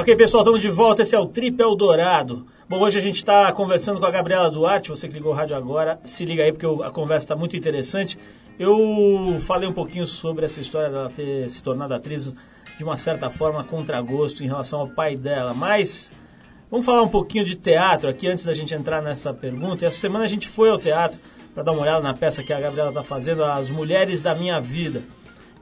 Speaker 1: Ok, pessoal, estamos de volta. Esse é o Trip Eldorado. Bom, hoje a gente está conversando com a Gabriela Duarte. Você que ligou o rádio agora, se liga aí porque a conversa está muito interessante. Eu falei um pouquinho sobre essa história dela ter se tornado atriz de uma certa forma contra gosto em relação ao pai dela, mas vamos falar um pouquinho de teatro aqui antes da gente entrar nessa pergunta. Essa semana a gente foi ao teatro para dar uma olhada na peça que a Gabriela está fazendo, As Mulheres da Minha Vida.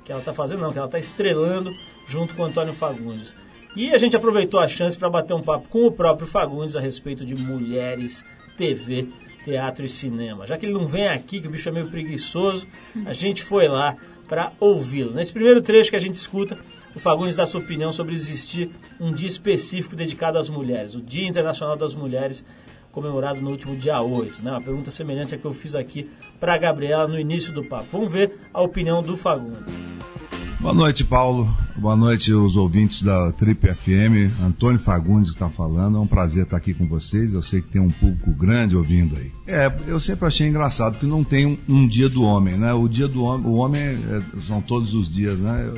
Speaker 1: Que ela está fazendo, não, que ela está estrelando junto com o Antônio Fagundes. E a gente aproveitou a chance para bater um papo com o próprio Fagundes a respeito de mulheres, TV, teatro e cinema. Já que ele não vem aqui, que o bicho é meio preguiçoso, a gente foi lá para ouvi-lo. Nesse primeiro trecho que a gente escuta, o Fagundes dá sua opinião sobre existir um dia específico dedicado às mulheres, o Dia Internacional das Mulheres, comemorado no último dia 8. Né? Uma pergunta semelhante à que eu fiz aqui para a Gabriela no início do papo. Vamos ver a opinião do Fagundes.
Speaker 5: Boa noite, Paulo. Boa noite, os ouvintes da Trip FM. Antônio Fagundes está falando. É um prazer estar aqui com vocês. Eu sei que tem um público grande ouvindo aí. É, eu sempre achei engraçado que não tem um, um dia do homem, né? O dia do homem, o homem é, são todos os dias, né?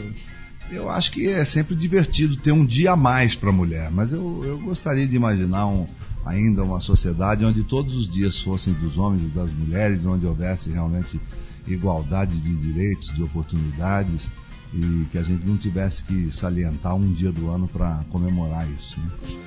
Speaker 5: Eu, eu, acho que é sempre divertido ter um dia a mais para a mulher, mas eu, eu gostaria de imaginar um, ainda uma sociedade onde todos os dias fossem dos homens e das mulheres, onde houvesse realmente igualdade de direitos, de oportunidades e que a gente não tivesse que salientar um dia do ano para comemorar isso. Né?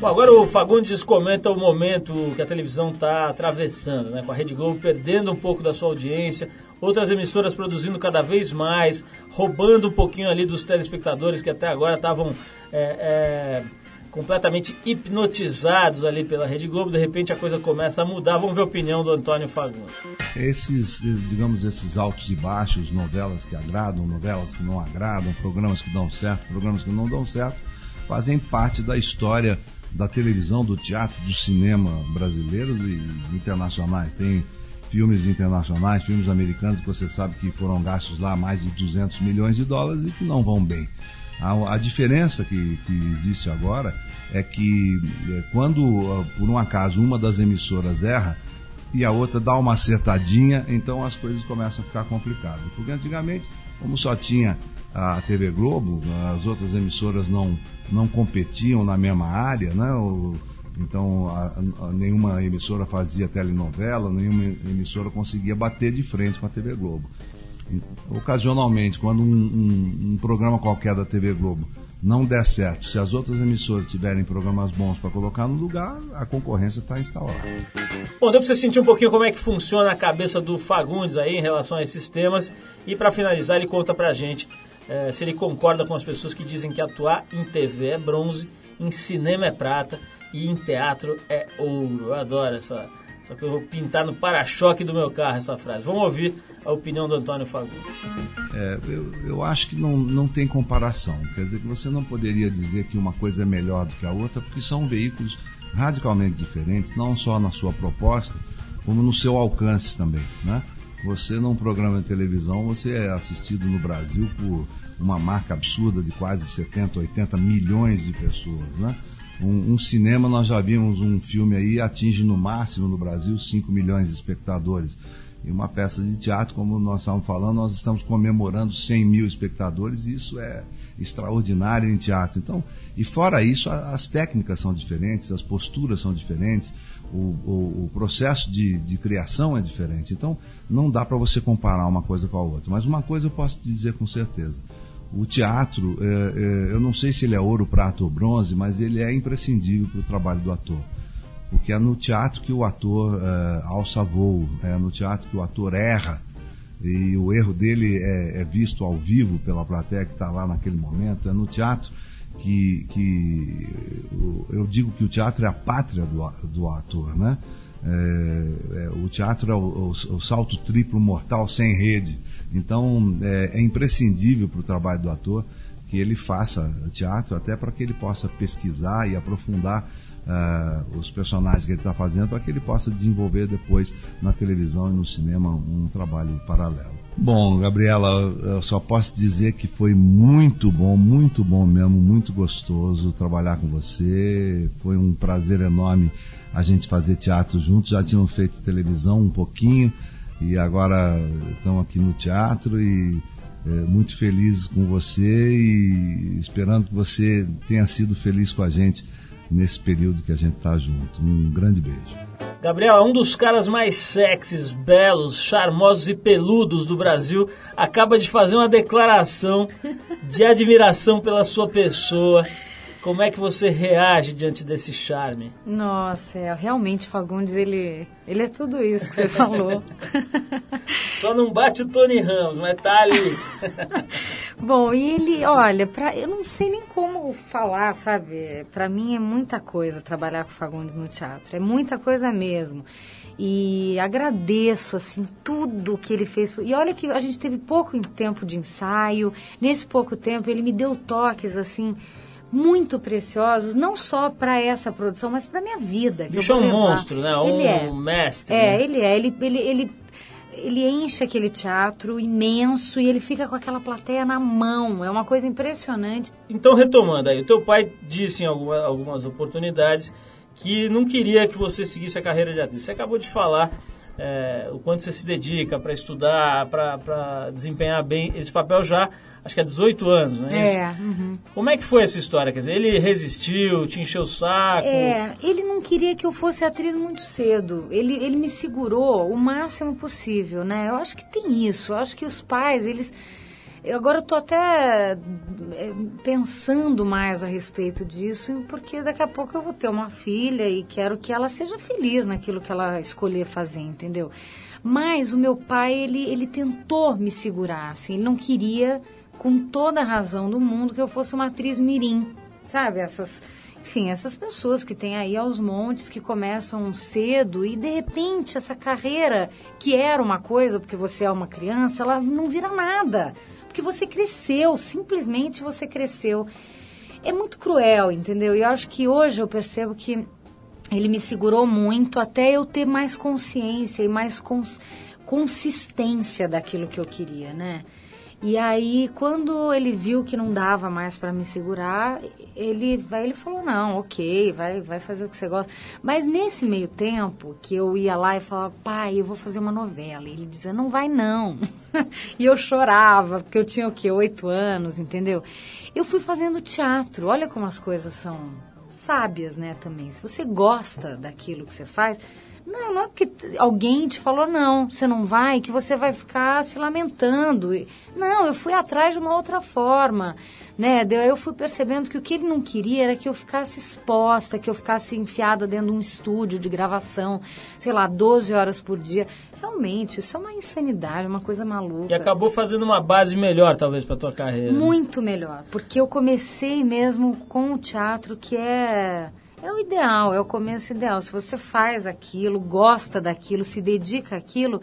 Speaker 1: Bom, agora o Fagundes comenta o momento que a televisão está atravessando, né? com a Rede Globo perdendo um pouco da sua audiência, outras emissoras produzindo cada vez mais, roubando um pouquinho ali dos telespectadores que até agora estavam é, é, completamente hipnotizados ali pela Rede Globo, de repente a coisa começa a mudar. Vamos ver a opinião do Antônio Fagundes.
Speaker 5: Esses, digamos, esses altos e baixos, novelas que agradam, novelas que não agradam, programas que dão certo, programas que não dão certo, fazem parte da história da televisão, do teatro, do cinema brasileiro e internacionais. Tem filmes internacionais, filmes americanos que você sabe que foram gastos lá mais de 200 milhões de dólares e que não vão bem. A, a diferença que, que, existe agora é que é, quando, por um acaso, uma das emissoras erra e a outra dá uma acertadinha, então as coisas começam a ficar complicadas. Porque antigamente, como só tinha a TV Globo, as outras emissoras não, não competiam na mesma área, né? Então a, a, nenhuma emissora fazia telenovela, nenhuma emissora conseguia bater de frente com a TV Globo ocasionalmente, quando um, um, um, programa qualquer da TV Globo não der certo, se as outras emissoras tiverem programas bons para colocar no lugar, a concorrência está instalada.
Speaker 1: Bom, deu para você sentir um pouquinho como é que funciona a cabeça do Fagundes aí em relação a esses temas. E para finalizar, ele conta para a gente é, se ele concorda com as pessoas que dizem que atuar em TV é bronze, em cinema é prata e em teatro é ouro. Eu adoro essa só que eu vou pintar no para-choque do meu carro essa frase. Vamos ouvir a opinião do Antônio Fagundes.
Speaker 5: É, eu, eu acho que não, não tem comparação. Quer dizer que você não poderia dizer que uma coisa é melhor do que a outra, porque são veículos radicalmente diferentes, não só na sua proposta, como no seu alcance também. Né? Você, num programa de televisão, você é assistido no Brasil por uma marca absurda de quase 70, 80 milhões de pessoas. Né? Um, um, cinema, nós já vimos um filme aí, atinge no máximo no Brasil 5 milhões de espectadores. E uma peça de teatro, como nós estamos falando, nós estamos comemorando 100 mil espectadores, e isso é extraordinário em teatro. Então, e fora isso, as técnicas são diferentes, as posturas são diferentes, o, o, o processo de, de, criação é diferente. Então, não dá para você comparar uma coisa com a outra. Mas uma coisa eu posso te dizer com certeza o teatro, é, é, eu não sei se ele é ouro, prata ou bronze, mas ele é imprescindível para o trabalho do ator. Porque é no teatro que o ator é, alça voo, é no teatro que o ator erra, e o erro dele é, é visto ao vivo pela plateia que está lá naquele momento, é no teatro que, que eu digo que o teatro é a pátria do, do ator, né? É, é, o teatro é o, o, o salto triplo mortal sem rede. Então é, é imprescindível para o trabalho do ator que ele faça teatro, até para que ele possa pesquisar e aprofundar uh, os personagens que ele está fazendo, para que ele possa desenvolver depois na televisão e no cinema um trabalho paralelo. Bom, Gabriela, eu só posso dizer que foi muito bom, muito bom mesmo, muito gostoso trabalhar com você. Foi um prazer enorme a gente fazer teatro juntos. Já tínhamos feito televisão um pouquinho, e agora estão aqui no teatro e é, muito felizes com você e esperando que você tenha sido feliz com a gente nesse período que a gente está junto. Um grande beijo.
Speaker 1: Gabriela, um dos caras mais sexys, belos, charmosos e peludos do Brasil, acaba de fazer uma declaração de admiração pela sua pessoa. Como é que você reage diante desse charme?
Speaker 3: Nossa, é, realmente o Fagundes, ele, ele é tudo isso que você [LAUGHS] falou.
Speaker 1: Só não bate o Tony Ramos, mas tá ali. [LAUGHS]
Speaker 3: Bom, e ele, olha, pra, eu não sei nem como falar, sabe? Para mim é muita coisa trabalhar com o Fagundes no teatro, é muita coisa mesmo. E agradeço, assim, tudo que ele fez. E olha que a gente teve pouco tempo de ensaio, nesse pouco tempo ele me deu toques, assim, muito preciosos, não só para essa produção, mas para minha vida. que
Speaker 1: Bicho é um monstro, né? Um
Speaker 3: Ele é.
Speaker 1: mestre.
Speaker 3: É,
Speaker 1: né?
Speaker 3: ele é. Ele, ele, ele, ele enche aquele teatro imenso e ele fica com aquela plateia na mão. É uma coisa impressionante.
Speaker 1: Então, retomando aí, o teu pai disse em alguma- algumas oportunidades que não queria que você seguisse a carreira de atriz. Você acabou de falar é, o quanto você se dedica para estudar, para desempenhar bem esse papel já, acho que há 18 anos, não é isso?
Speaker 3: É, uhum.
Speaker 1: Como é que foi essa história? Quer dizer, ele resistiu, te encheu o saco?
Speaker 3: É, ele não queria que eu fosse atriz muito cedo. Ele, ele me segurou o máximo possível, né? Eu acho que tem isso. Eu acho que os pais, eles. eu Agora tô até é, pensando mais a respeito disso, porque daqui a pouco eu vou ter uma filha e quero que ela seja feliz naquilo que ela escolher fazer, entendeu? Mas o meu pai, ele, ele tentou me segurar, assim, ele não queria, com toda a razão do mundo, que eu fosse uma atriz mirim, sabe? Essas, enfim, essas pessoas que têm aí aos montes, que começam cedo e de repente essa carreira, que era uma coisa, porque você é uma criança, ela não vira nada. Porque você cresceu, simplesmente você cresceu. É muito cruel, entendeu? E eu acho que hoje eu percebo que ele me segurou muito até eu ter mais consciência e mais cons consistência daquilo que eu queria, né? E aí, quando ele viu que não dava mais para me segurar, ele vai, ele falou não, ok, vai, vai fazer o que você gosta. Mas nesse meio tempo que eu ia lá e falava, pai, eu vou fazer uma novela, e ele dizia, não vai não. [LAUGHS] e eu chorava porque eu tinha o quê, oito anos, entendeu? Eu fui fazendo teatro. Olha como as coisas são sábias, né, também. Se você gosta daquilo que você faz, não, não é porque alguém te falou não, você não vai, que você vai ficar se lamentando. Não, eu fui atrás de uma outra forma, né? Eu fui percebendo que o que ele não queria era que eu ficasse exposta, que eu ficasse enfiada dentro de um estúdio de gravação, sei lá, 12 horas por dia. Realmente, isso é uma insanidade, uma coisa maluca.
Speaker 1: E acabou fazendo uma base melhor, talvez, para tua carreira. né?
Speaker 3: Muito melhor, porque eu comecei mesmo com o teatro que é é o ideal, é o começo ideal. Se você faz aquilo, gosta daquilo, se dedica àquilo,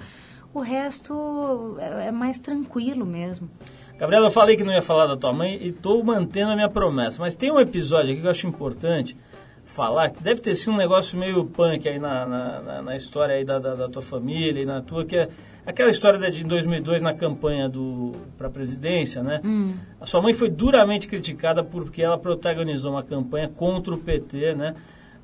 Speaker 3: o resto é, é mais tranquilo mesmo.
Speaker 1: Gabriela, eu falei que não ia falar da tua mãe e estou mantendo a minha promessa. Mas tem um episódio aqui que eu acho importante falar, que deve ter sido um negócio meio punk aí na, na, na- história aí da, da, da tua família e na tua, que é aquela história de 2002 na campanha para a presidência, né? A sua mãe foi duramente criticada porque ela protagonizou uma campanha contra o PT, né?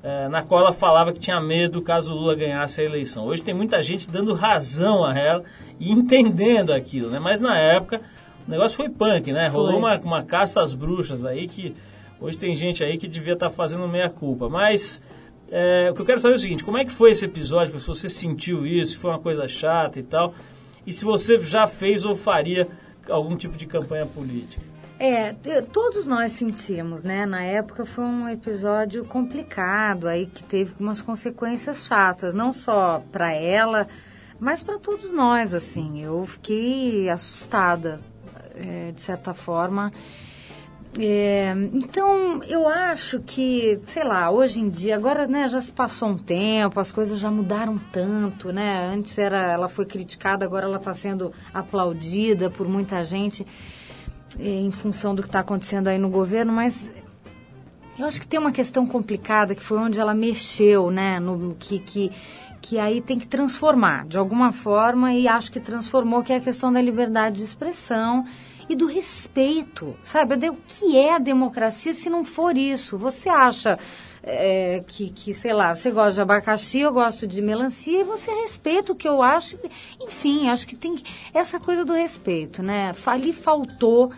Speaker 1: eh, na qual ela falava que tinha medo caso o Lula ganhasse a eleição. Hoje tem muita gente dando razão a ela e entendendo aquilo, né? Mas na época o negócio foi punk, né? Rolou
Speaker 3: Foi.
Speaker 1: uma, uma caça às bruxas aí que hoje tem gente aí que devia estar fazendo meia culpa. Mas é, o que eu quero saber é o seguinte, como é que foi esse episódio? Se você sentiu isso, se foi uma coisa chata e tal, e se você já fez ou faria algum tipo de campanha política.
Speaker 3: É, todos nós sentimos, né? Na época foi um episódio complicado, aí que teve umas consequências chatas, não só para ela, mas para todos nós, assim. Eu fiquei assustada, é, de certa forma. É, então, eu acho que, sei lá, hoje em dia, agora né, já se passou um tempo, as coisas já mudaram tanto, né? Antes era, ela foi criticada, agora ela está sendo aplaudida por muita gente eh, em função do que está acontecendo aí no governo, mas eu acho que tem uma questão complicada que foi onde ela mexeu, né? No, que, que, que aí tem que transformar de alguma forma e acho que transformou, que é a questão da liberdade de expressão e do respeito, sabe? O que é a democracia se não for isso? Você acha é, que, que, sei lá, você gosta de abacaxi, eu gosto de melancia, e você respeita o que eu acho. Enfim, acho que tem essa coisa do respeito, né? Ali faltou,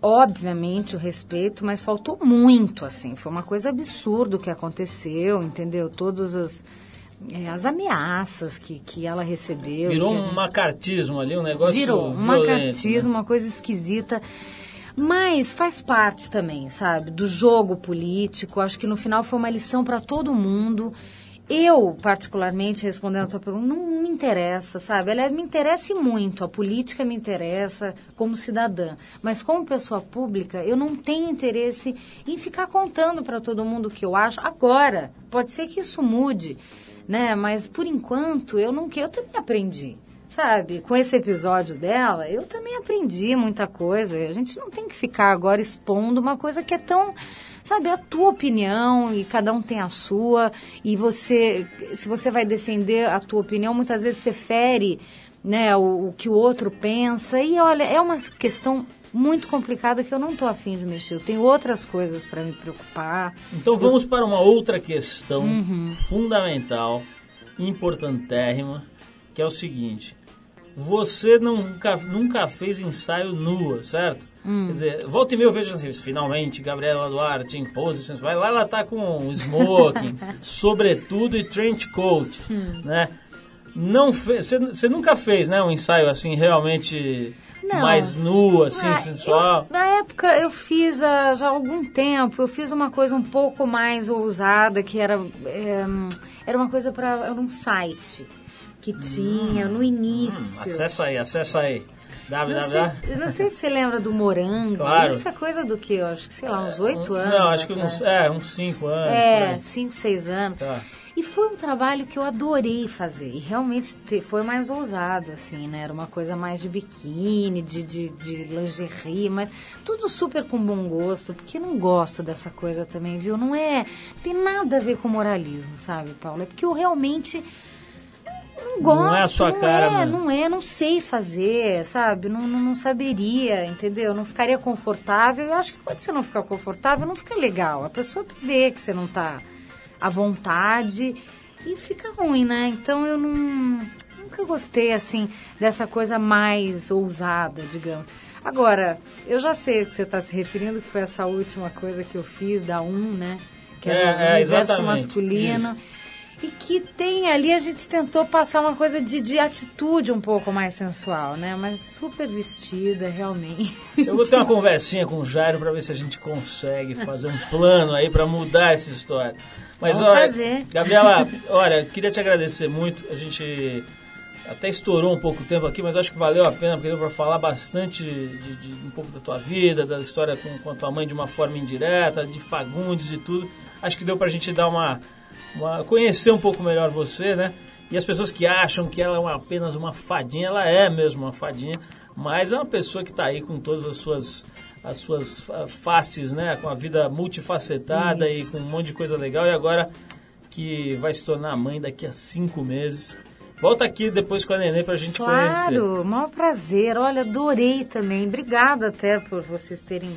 Speaker 3: obviamente, o respeito, mas faltou muito, assim. Foi uma coisa absurda o que aconteceu, entendeu? Todos os é, as ameaças que, que ela recebeu.
Speaker 1: Virou um
Speaker 3: gente...
Speaker 1: macartismo ali, um negócio
Speaker 3: Virou um
Speaker 1: violento,
Speaker 3: macartismo,
Speaker 1: né?
Speaker 3: uma coisa esquisita. Mas faz parte também, sabe, do jogo político. Acho que no final foi uma lição para todo mundo. Eu, particularmente, respondendo a tua pergunta, não me interessa, sabe? Aliás, me interessa muito, a política me interessa como cidadã. Mas como pessoa pública, eu não tenho interesse em ficar contando para todo mundo o que eu acho agora. Pode ser que isso mude, né? Mas por enquanto, eu não quero, eu também aprendi. Sabe, com esse episódio dela, eu também aprendi muita coisa. A gente não tem que ficar agora expondo uma coisa que é tão sabe, a tua opinião e cada um tem a sua e você, se você vai defender a tua opinião, muitas vezes você fere, né, o, o que o outro pensa e olha, é uma questão muito complicada que eu não estou afim de mexer. Eu tenho outras coisas para me preocupar.
Speaker 1: Então vamos para uma outra questão
Speaker 3: Uhum.
Speaker 1: fundamental, importantérrima, que é o seguinte. Você nunca, nunca fez ensaio nua, certo?
Speaker 3: Hum.
Speaker 1: Quer dizer, volta e meia eu vejo assim, finalmente, Gabriela Duarte pose sensual. Vai lá, ela tá com smoking, [LAUGHS] sobretudo e trench coat,
Speaker 3: Hum.
Speaker 1: né? Não você nunca fez, né, um ensaio assim realmente
Speaker 3: Não.
Speaker 1: mais nu, assim,
Speaker 3: Ah,
Speaker 1: sensual?
Speaker 3: eu- na época eu fiz ah, já há algum tempo, eu fiz uma coisa um pouco mais ousada, que era, é, era uma coisa para era um site que tinha no início.
Speaker 1: Hum, acessa aí, acessa aí.
Speaker 3: não,
Speaker 1: www.
Speaker 3: sei, eu não sei se você lembra do Morango.
Speaker 1: Claro.
Speaker 3: Isso é coisa do que? Eu acho que, sei lá, uns oito anos.
Speaker 1: Não, acho que uns, é, uns cinco anos.
Speaker 3: É, cinco, seis anos.
Speaker 1: Tá.
Speaker 3: E foi um trabalho que eu adorei fazer. E realmente te- foi mais ousado, assim, né? Era uma coisa mais de biquíni, de, de, de lingerie, mas tudo super com bom gosto, porque não gosto dessa coisa também, viu? Não é. Tem nada a ver com moralismo, sabe, Paulo? É porque eu realmente. Não gosto,
Speaker 1: Não é a sua cara,
Speaker 3: é,
Speaker 1: né?
Speaker 3: não é, não sei fazer, sabe? Não, não, não saberia, entendeu? Não ficaria confortável. Eu acho que quando você não ficar confortável, não fica legal. A pessoa vê que você não tá à vontade e fica ruim, né? Então eu não nunca gostei assim dessa coisa mais ousada, digamos. Agora, eu já sei o que você está se referindo, que foi essa última coisa que eu fiz da Um, né? Que
Speaker 1: É,
Speaker 3: era
Speaker 1: é,
Speaker 3: o universo
Speaker 1: exatamente,
Speaker 3: masculino.
Speaker 1: isso.
Speaker 3: E que tem ali, a gente tentou passar uma coisa de, de atitude um pouco mais sensual, né? Mas super vestida, realmente.
Speaker 1: Eu vou ter uma conversinha com o Jairo pra ver se a gente consegue fazer um plano aí pra mudar essa história. Mas
Speaker 3: Vamos
Speaker 1: olha,
Speaker 3: fazer.
Speaker 1: Gabriela, olha, queria te agradecer muito. A gente até estourou um pouco o tempo aqui, mas acho que valeu a pena, porque deu pra falar bastante de, de um pouco da tua vida, da história com, com a tua mãe de uma forma indireta, de Fagundes e tudo. Acho que deu pra gente dar uma, uma conhecer um pouco melhor você, né? E as pessoas que acham que ela é uma- apenas uma fadinha, ela é mesmo uma fadinha, mas é uma pessoa que está aí com todas as suas as suas faces, né? Com a vida multifacetada e com um monte de coisa legal. E agora que vai se tornar mãe daqui a cinco meses. Volta aqui depois com a Nenê pra gente conhecer.
Speaker 3: Claro, maior prazer. Olha, adorei também. Obrigada até por vocês terem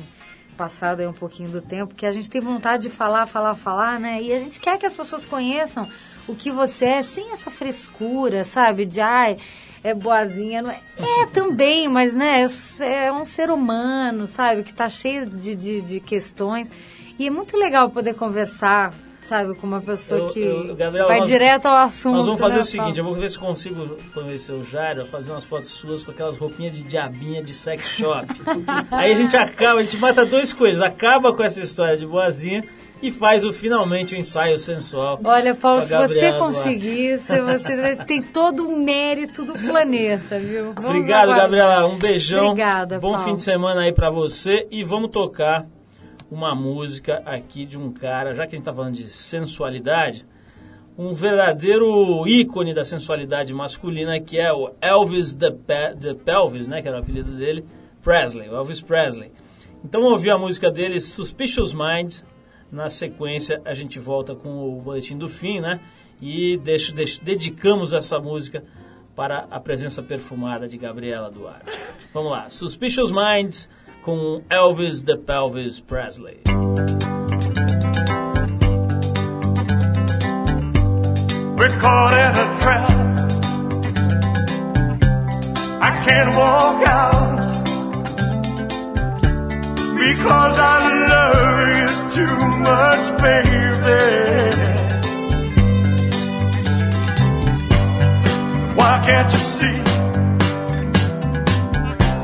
Speaker 3: passado aí um pouquinho do tempo, porque a gente tem vontade de falar, falar, falar, né? E a gente quer que as pessoas conheçam o que você é, sem essa frescura, sabe? De, ai, é boazinha. Não é. é também, mas, né, é um ser humano, sabe? Que tá cheio de, de, de questões. E é muito legal poder conversar, sabe, com uma pessoa
Speaker 1: Eu-
Speaker 3: que
Speaker 1: eu- Gabriela,
Speaker 3: vai
Speaker 1: nós-
Speaker 3: direto ao assunto.
Speaker 1: Nós vamos fazer
Speaker 3: né,
Speaker 1: o seguinte, eu vou ver se consigo convencer o Jairo a fazer umas fotos suas com aquelas roupinhas de diabinha de sex shop. [LAUGHS] Aí a gente acaba, a gente mata duas coisas, acaba com essa história de boazinha e faz o finalmente o ensaio sensual.
Speaker 3: Olha, Paulo, se você conseguir, você, você tem todo o mérito do planeta, viu? Vamos
Speaker 1: Obrigado,
Speaker 3: aguardar.
Speaker 1: Gabriela. Um beijão.
Speaker 3: Obrigada,
Speaker 1: Bom
Speaker 3: Paulo.
Speaker 1: fim de semana aí pra você. E vamos tocar uma música aqui de um cara, já que a gente tá falando de sensualidade, um verdadeiro ícone da sensualidade masculina, que é o Elvis the, Pe the Pelvis, né? Que era o apelido dele, Presley, Elvis Presley. Então vamos ouvir a música dele, Suspicious Minds. Na sequência, a gente volta com o boletim do fim, né? E deixo, deixo- dedicamos essa música para a presença perfumada de Gabriela Duarte. Vamos lá, Suspicious Minds com Elvis the Pelvis Presley.
Speaker 6: We're caught in a trap. I can't walk out because I love you too much, baby. Why can't you see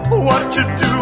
Speaker 6: what you're doing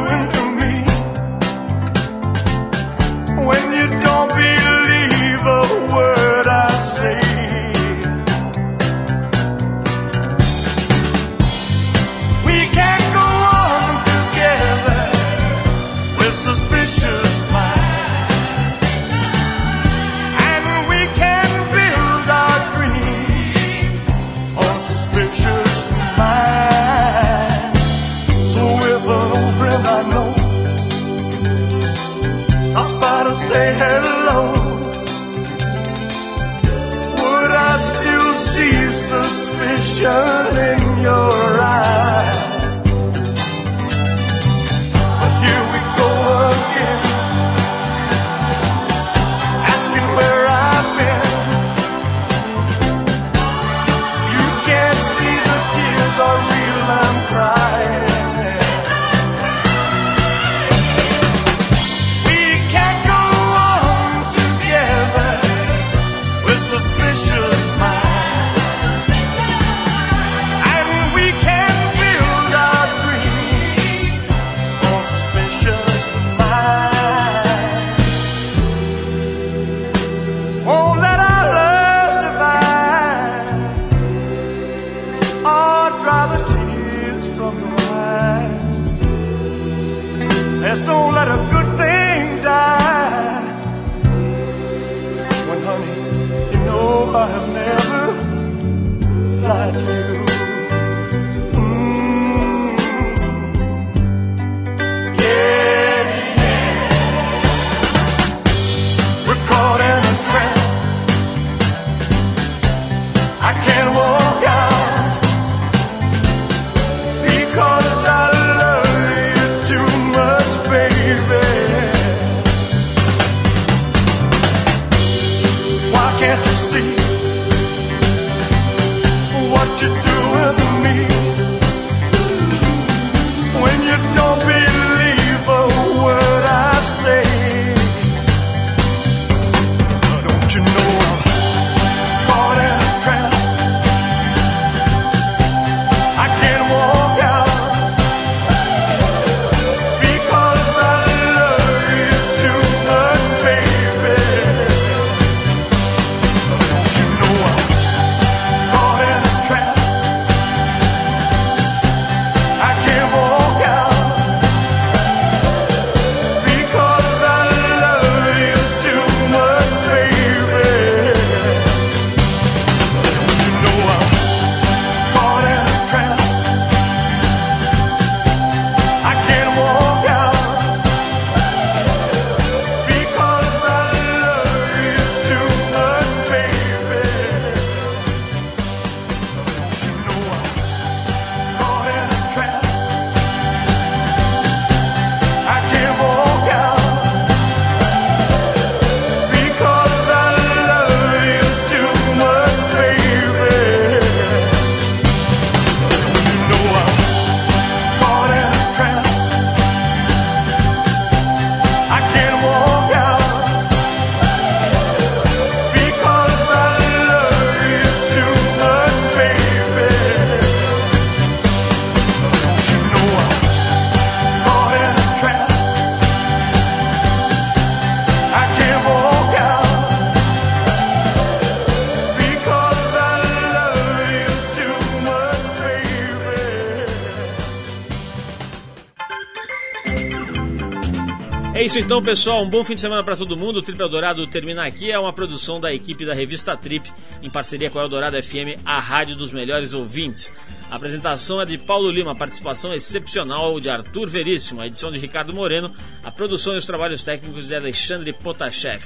Speaker 1: É então, pessoal. Um bom fim de semana para todo mundo. O Trip Eldorado termina aqui. É uma produção da equipe da revista Trip, em parceria com a Eldorado FM, a rádio dos melhores ouvintes. A apresentação é de Paulo Lima, participação excepcional de Arthur Veríssimo, a edição de Ricardo Moreno, a produção e os trabalhos técnicos de Alexandre Potashev.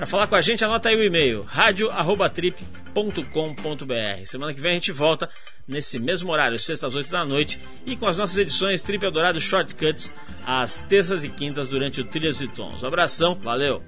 Speaker 1: Para falar com a gente, anota aí o e-mail radio@trip.com.br. Semana que vem a gente volta nesse mesmo horário, sexta às 8 da noite, e com as nossas edições Trip Eldorado Shortcuts às terças e quintas durante o Trilhas e Tons. Um abração, valeu!